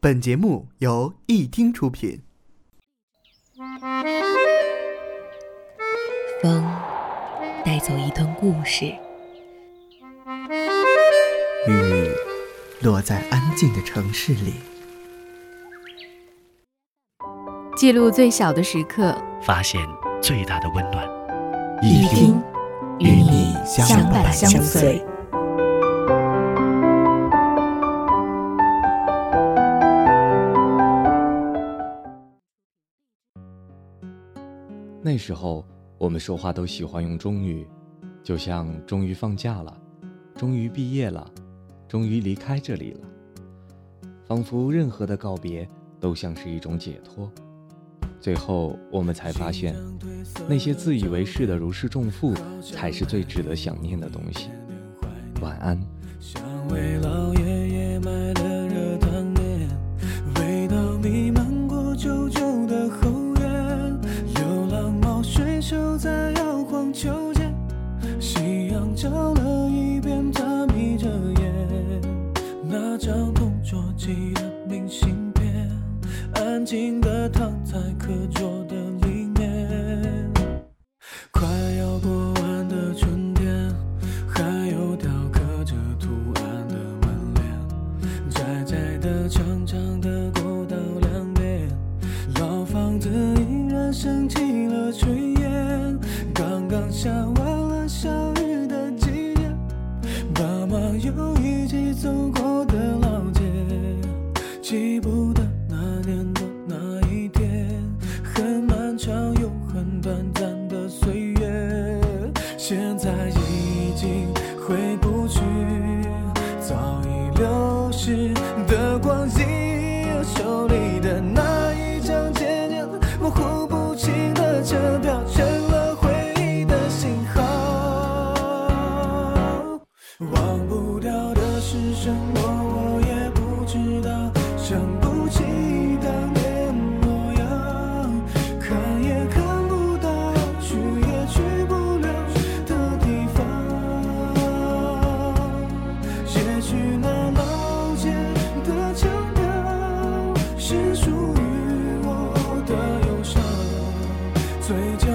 本节目由一听出品。风带走一段故事，雨落在安静的城市里，记录最小的时刻，发现最大的温暖。一听与你相伴相随。那时候，我们说话都喜欢用终于，就像终于放假了，终于毕业了，终于离开这里了，仿佛任何的告别都像是一种解脱。最后，我们才发现，那些自以为是的如释重负，才是最值得想念的东西。晚安。安静地躺在课桌的里面。快要过完的春天，还有雕刻着图案的门帘，窄窄的、长长的过道两边，老房子依然升起了炊烟。刚刚下完了小雨的季节，爸妈又一起走过的那一张渐渐模糊不清的车票，成了回忆的信号。忘不掉的是什么，最近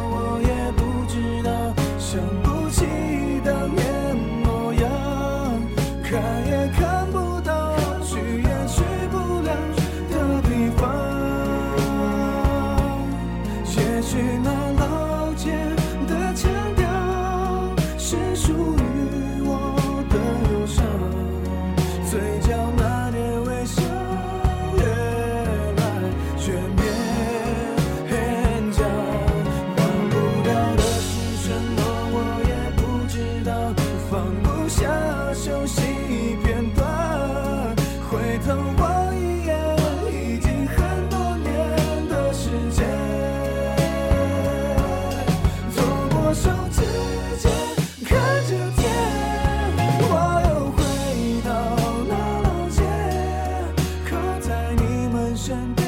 我也。真。